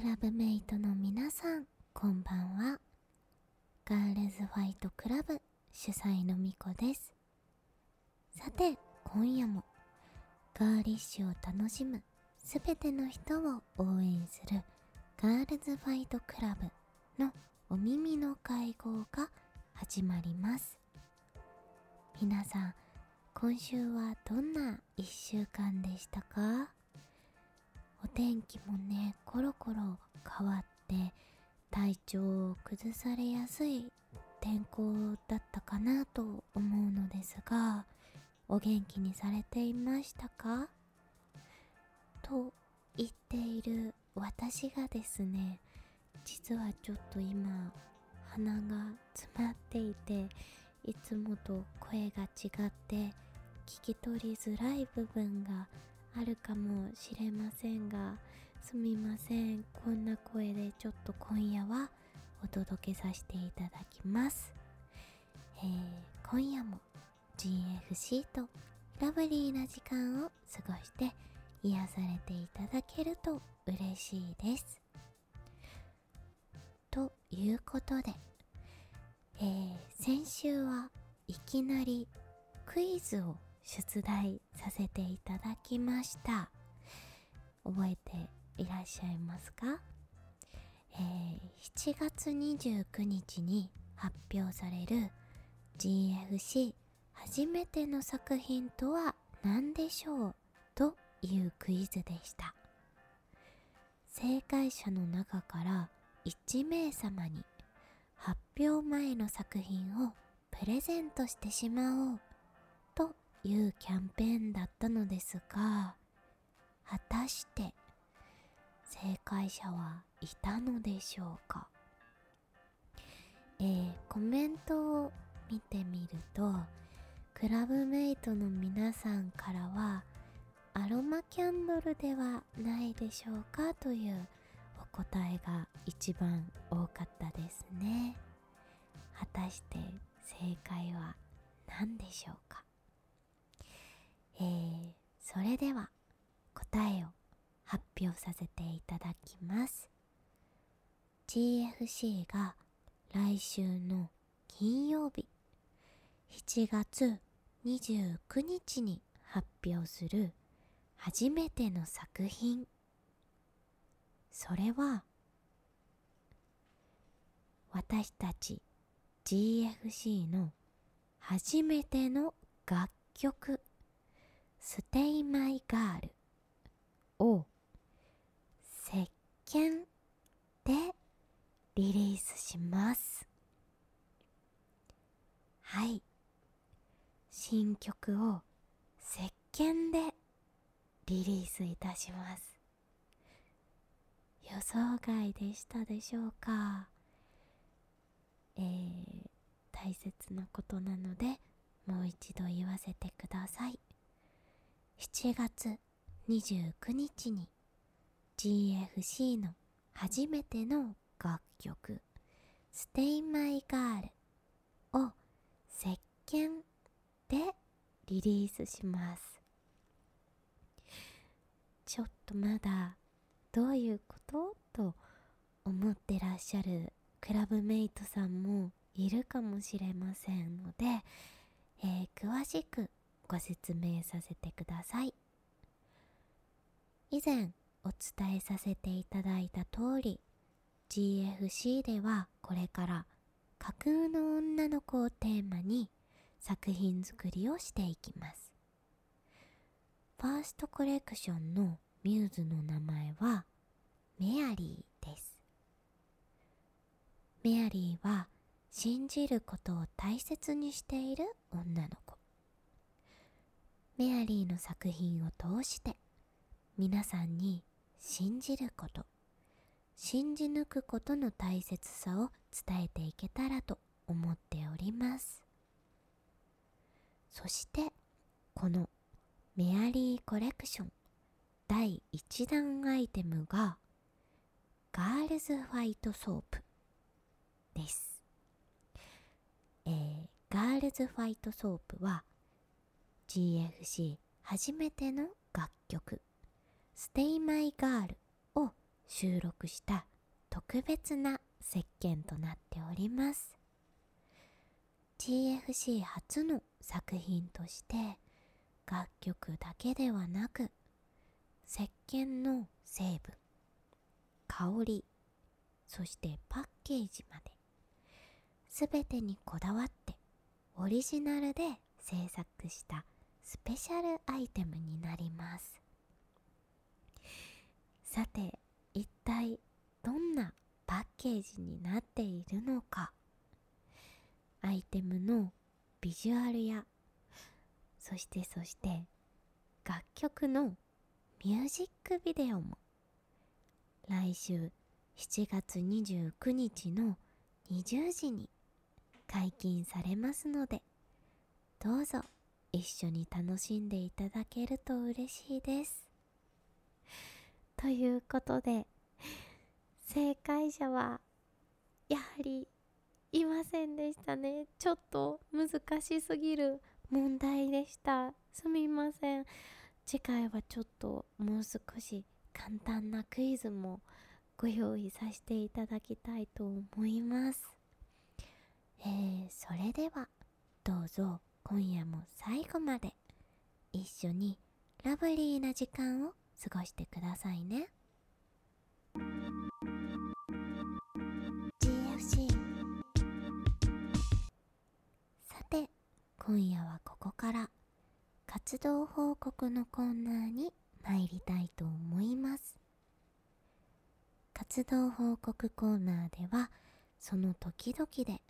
クラブメイトの皆さんこんばんは。ガールズファイトクラブ主催のみこです。さて今夜もガーリッシュを楽しむすべての人を応援するガールズファイトクラブのお耳の会合が始まります。皆さん今週はどんな1週間でしたか？お天気もねコロコロ変わって体調を崩されやすい天候だったかなと思うのですがお元気にされていましたか？と言っている私がですね実はちょっと今鼻が詰まっていていつもと声が違って聞き取りづらい部分があるかもしれませんがすみません。こんな声でちょっと今夜はお届けさせていただきます、えー、今夜も GFC とラブリーな時間を過ごして癒されていただけると嬉しいです。ということで、えー、先週はいきなりクイズを出題させていただきました。覚えていらっしゃいますか、えー、7月29日に発表される GFC 初めての作品とは何でしょうというクイズでした。正解者の中から1名様に発表前の作品をプレゼントしてしまおういうキャンペーンだったのですが果たして正解者はいたのでしょうか？えー、コメントを見てみるとクラブメイトの皆さんからはアロマキャンドルではないでしょうかというお答えが一番多かったですね。果たして正解は何でしょうか？えー、それでは答えを発表させていただきます。GFC が来週の金曜日7月29日に発表する初めての作品。それは私たち GFC の初めての楽曲。ステイマイガール。を石鹸でリリースします。はい。新曲を石鹸でリリースいたします。予想外でしたでしょうか？えー、大切なことなのでもう一度言わせてください。7月29日に GFC の初めての楽曲 Stay My Girl を石鹸でリリースします。ちょっとまだどういうこと？と思ってらっしゃるクラブメイトさんもいるかもしれませんので、えー、詳しくご説明させてください。以前お伝えさせていただいた通り GFC ではこれから架空の女の子をテーマに作品作りをしていきます。ファーストコレクションのミューズの名前はメアリーです。メアリーは信じることを大切にしている女の子。メアリーの作品を通して皆さんに信じること信じ抜くことの大切さを伝えていけたらと思っております。そしてこのメアリーコレクション第1弾アイテムがガールズファイトソープです、えー、ガールズファイトソープは GFC 初めての楽曲 Stay My Girl を収録した特別な石鹸となっております。GFC 初の作品として楽曲だけではなく石鹸の成分香りそしてパッケージまで全てにこだわってオリジナルで制作したスペシャルアイテムになります。さて一体どんなパッケージになっているのか。アイテムのビジュアルやそしてそして楽曲のミュージックビデオも来週7月29日の20時に解禁されますのでどうぞ一緒に楽しんでいただけると嬉しいです。ということで正解者はやはりいませんでしたね。ちょっと難しすぎる問題でした。すみません。次回はちょっともう少し簡単なクイズもご用意させていただきたいと思います。えー、それではどうぞ。今夜も最後まで。一緒にラブリーな時間を過ごしてくださいね。GFC さて今夜はここから活動報告のコーナーに参りたいと思います。活動報告コーナーではその時々で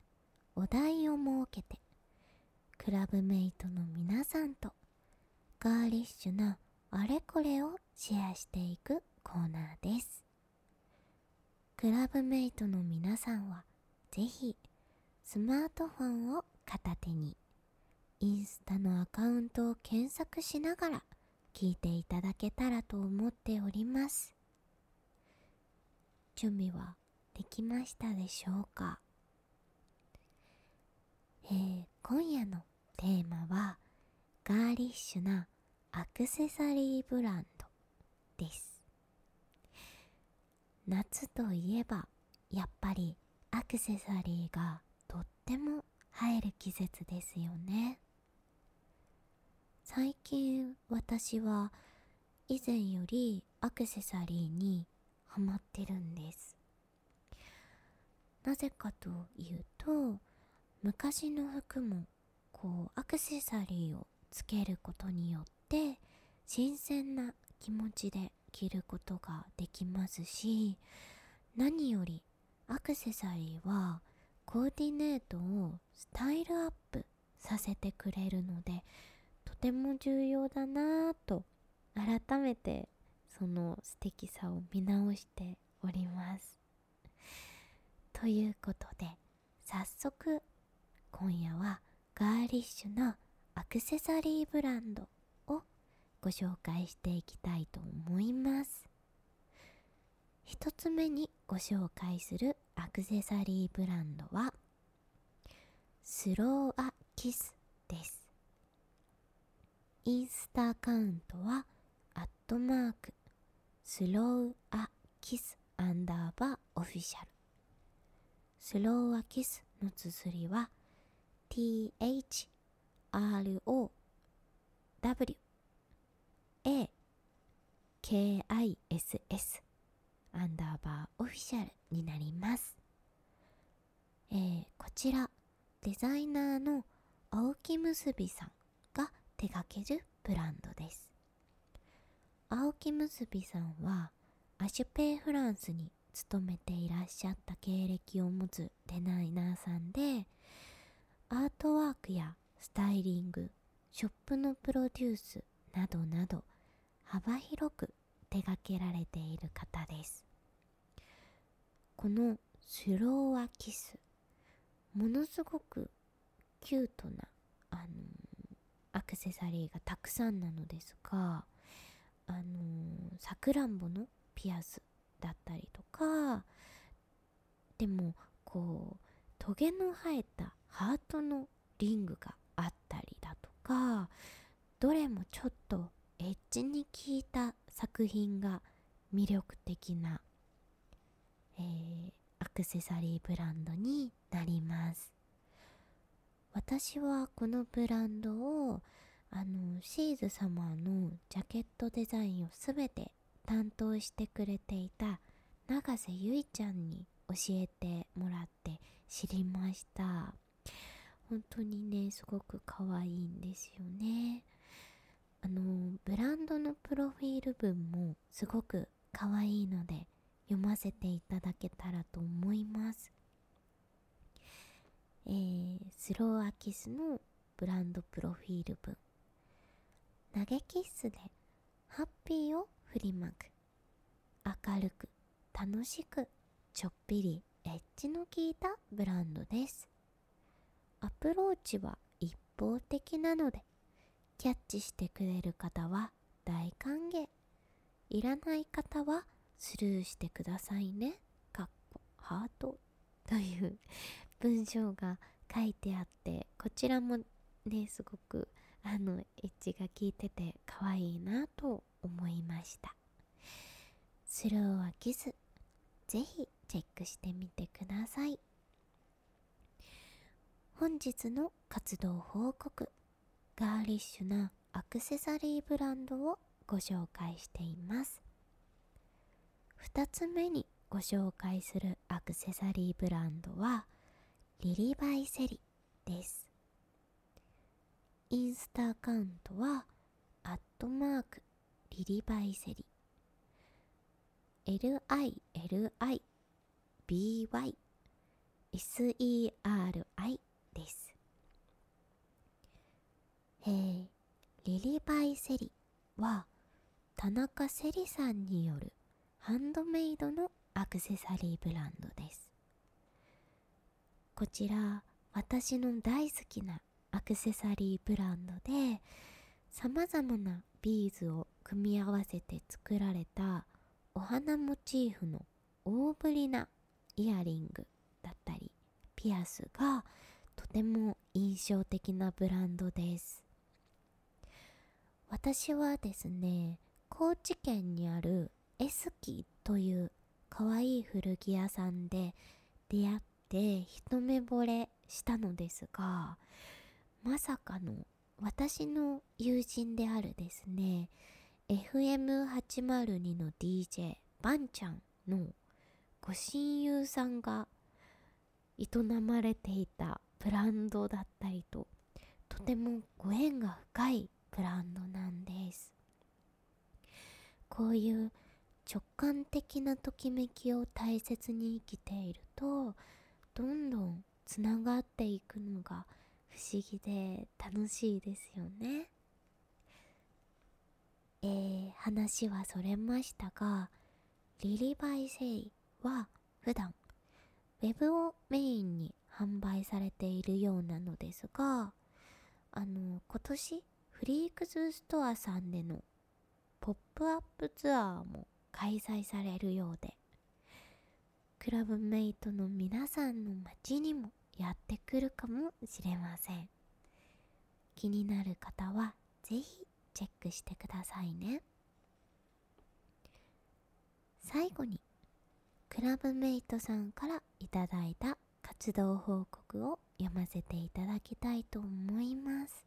お題を設けてクラブメイトの皆さんとガーリッシュなあれこれをシェアしていくコーナーです。クラブメイトの皆さんはぜひスマートフォンを片手にインスタのアカウントを検索しながら聞いていただけたらと思っております。準備はできましたでしょうか？えー、今夜のテーマはガーリッシュなアクセサリーブランドです。夏といえばやっぱりアクセサリーがとっても映える季節ですよね。最近私は以前よりアクセサリーにハマってるんです。なぜかというと昔の服もこうアクセサリーをつけることによって新鮮な気持ちで着ることができますし何よりアクセサリーはコーディネートをスタイルアップさせてくれるのでとても重要だなぁと改めてその素敵さを見直しております。ということで早速今夜はガーリッシュなアクセサリーブランドをご紹介していきたいと思います。一つ目にご紹介するアクセサリーブランドはスローアキスです。インスタアカウントはアットマークスローアキスアンダーバーオフィシャル。スローアキスの綴りは TH RO W A K I S S アンダーバーオフィシャルになります、えー、こちらデザイナーの青木結びさんが手掛けるブランドです。青木結びさんはアシュペイフランスに勤めていらっしゃった経歴を持つデザイナーさんでアートワークやスタイリングショップのプロデュースなどなど幅広く手掛けられている方です。このスローアキス。ものすごくキュートなあのアクセサリーがたくさんなのですがあのさくらんぼのピアスだったりとかでもこうトゲの生えたハートのリングがあったりだとかどれもちょっとエッジに効いた作品が魅力的なえ、アクセサリーブランドになります。私はこのブランドをあのシーズ様のジャケットデザインを全て担当してくれていた永瀬ゆいちゃんに教えてもらって知りました。本当にねすごく可愛いんですよね。あのブランドのプロフィール文もすごく可愛いので読ませていただけたらと思います。えー、スローアキスのブランドプロフィール文。投げキッスでハッピーを振りまく。明るく楽しくちょっぴりエッジの効いたブランドです。アプローチは一方的なのでキャッチしてくれる方は大歓迎。いらない方はスルーしてくださいね。かっこハートという文章が書いてあってこちらもねすごくあのエッジが効いてて可愛いなと思いました。スローはキス。ぜひチェックしてみてください。本日の活動報告ガーリッシュなアクセサリーブランドをご紹介しています。2つ目にご紹介するアクセサリーブランドはリリバイセリです。インスタアカウントはアットマークリリバイセリ。LILI BYSERI です。えー、リリバイセリは田中セリさんによるハンドメイドのアクセサリーブランドです。こちら私の大好きなアクセサリーブランドでさまざまなビーズを組み合わせて作られたお花モチーフの大ぶりなイヤリングだったりピアスがとても印象的なブランドです。私はですね高知県にあるエスキというかわいい古着屋さんで出会って一目惚れしたのですがまさかの私の友人であるですね FM802 の DJ バンちゃんのご親友さんが営まれていたブランドだったりととてもご縁が深いブランドなんです。こういう直感的なときめきを大切に生きているとどんどんつながっていくのが不思議で楽しいですよね。えー、話はそれましたがリリバイセイ。は普段ウェブをメインに販売されているようなのですがあの今年フリークズストアさんでのポップアップツアーも開催されるようでクラブメイトの皆さんの街にもやってくるかもしれません。気になる方はぜひチェックしてくださいね。最後にクラブメイトさんからいただいた活動報告を読ませていただきたいと思います。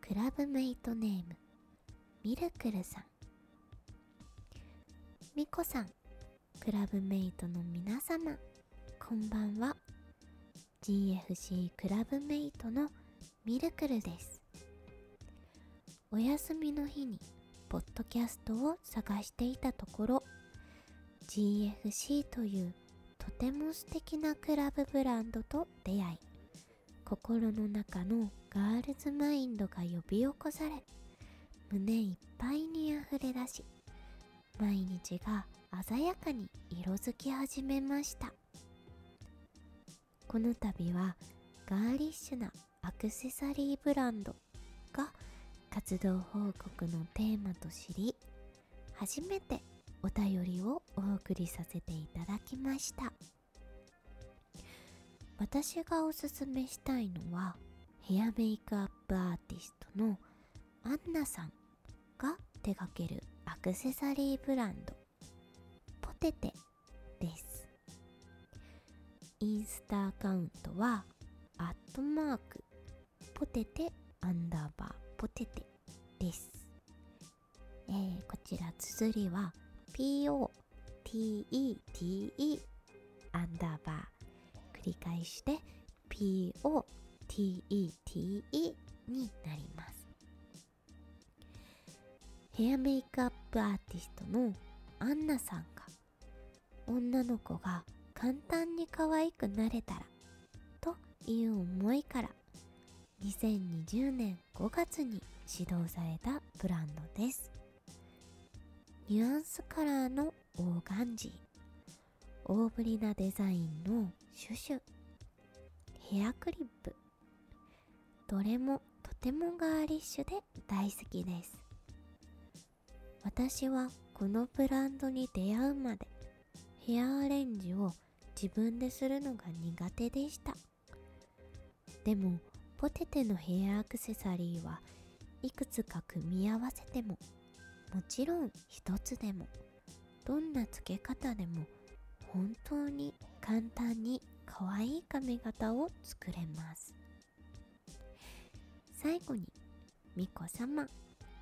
クラブメイトネームミルクルさん。みこさんクラブメイトの皆様こんばんは。GFC クラブメイトのミルクルです。お休みの日にポッドキャストを探していたところ GFC というとても素敵なクラブブランドと出会い心の中のガールズマインドが呼び起こされ胸いっぱいにあふれ出し毎日が鮮やかに色づき始めました。この度はガーリッシュなアクセサリーブランドが活動報告のテーマと知り初めてお便りをお送りさせていただきました。私がおすすめしたいのはヘアメイクアップアーティストのアンナさんが手掛けるアクセサリーブランドポテテです。インスタアカウントはアットマークポテテアンダーバーポテテです、えー、こちら綴りは POTETE アンダーバー繰り返して POTETE になります。ヘアメイクアップアーティストのアンナさんが女の子が簡単に可愛くなれたらという思いから2020年5月に始動されたブランドです。ニュアンスカラーのオーガンジー大ぶりなデザインのシュシュ。ヘアクリップ。どれもとてもガーリッシュで大好きです。私はこのブランドに出会うまでヘアアレンジを自分でするのが苦手でした。でもポテテのヘアアクセサリーはいくつか組み合わせてももちろん一つでもどんな付け方でも本当に簡単に可愛い髪型を作れます。最後に巫女様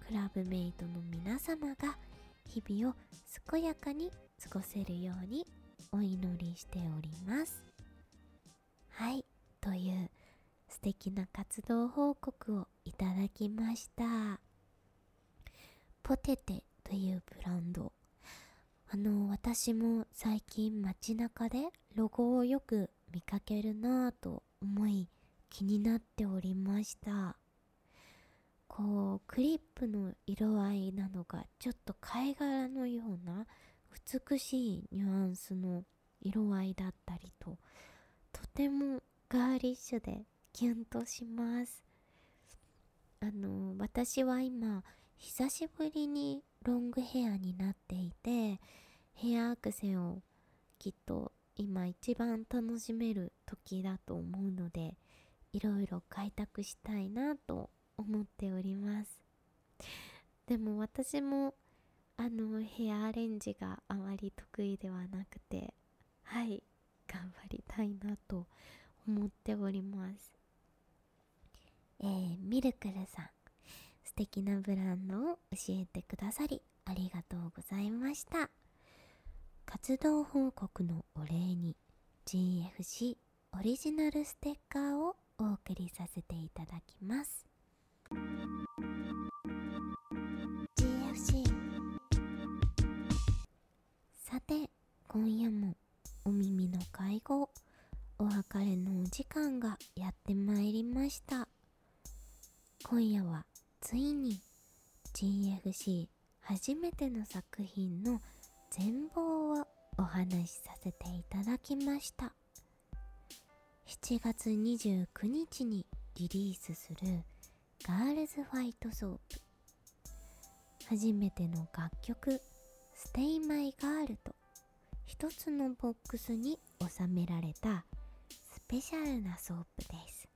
クラブメイトの皆様が日々を健やかに過ごせるようにお祈りしております。はいという素敵な活動報告をいただきました。ポテテというブランド。あの私も最近街中でロゴをよく見かけるなぁと思い気になっておりました。こうクリップの色合いなどがちょっと貝殻のような美しいニュアンスの色合いだったりととてもガーリッシュでキュンとします。あの私は今久しぶりにロングヘアになっていてヘアアクセをきっと今一番楽しめる時だと思うのでいろいろ開拓したいなと思っております。でも私もあのヘアアレンジがあまり得意ではなくてはい頑張りたいなと思っております。えー、ミルクルさん。素敵なブランドを教えてくださりありがとうございました。活動報告のお礼に GFC オリジナルステッカーをお送りさせていただきます。GFC さて今夜もお耳の会合お別れのお時間がやってまいりました。今夜はついに GFC 初めての作品の全貌をお話しさせていただきました。7月29日にリリースするガールズファイトソープ初めての楽曲 Stay My Girl と一つのボックスに収められたスペシャルなソープです。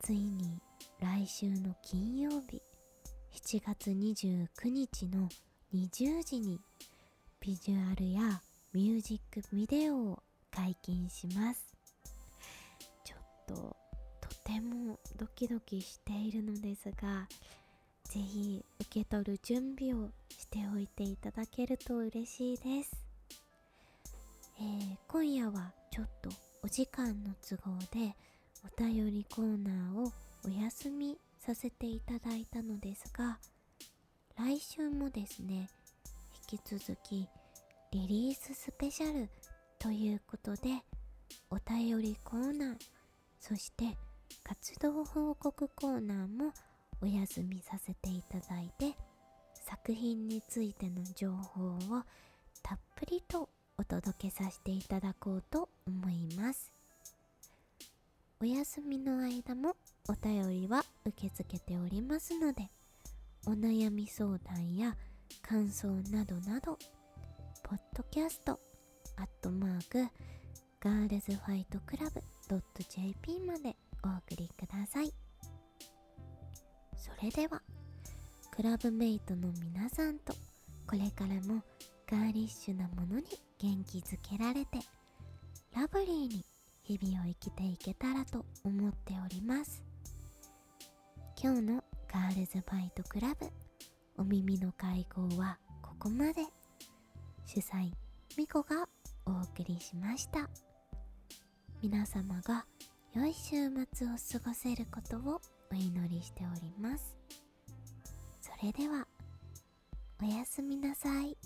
ついに来週の金曜日7月29日の20時にビジュアルやミュージックビデオを解禁します。ちょっととてもドキドキしているのですがぜひ受け取る準備をしておいていただけると嬉しいです、えー、今夜はちょっとお時間の都合でお便りコーナーをお休みさせていただいたのですが来週もですね引き続きリリーススペシャルということでお便りコーナーそして活動報告コーナーもお休みさせていただいて作品についての情報をたっぷりとお届けさせていただこうと思います。お休みの間もお便りは受け付けておりますのでお悩み相談や感想などなどポッドキャストアットマークガールズファイトクラブ .jp までお送りください。それではクラブメイトの皆さんとこれからもガーリッシュなものに元気づけられてラブリーに日々を生きていけたらと思っております。今日のガールズバイトクラブお耳の会合はここまで。主催みこがお送りしました。皆様が良い週末を過ごせることをお祈りしております。それではおやすみなさい。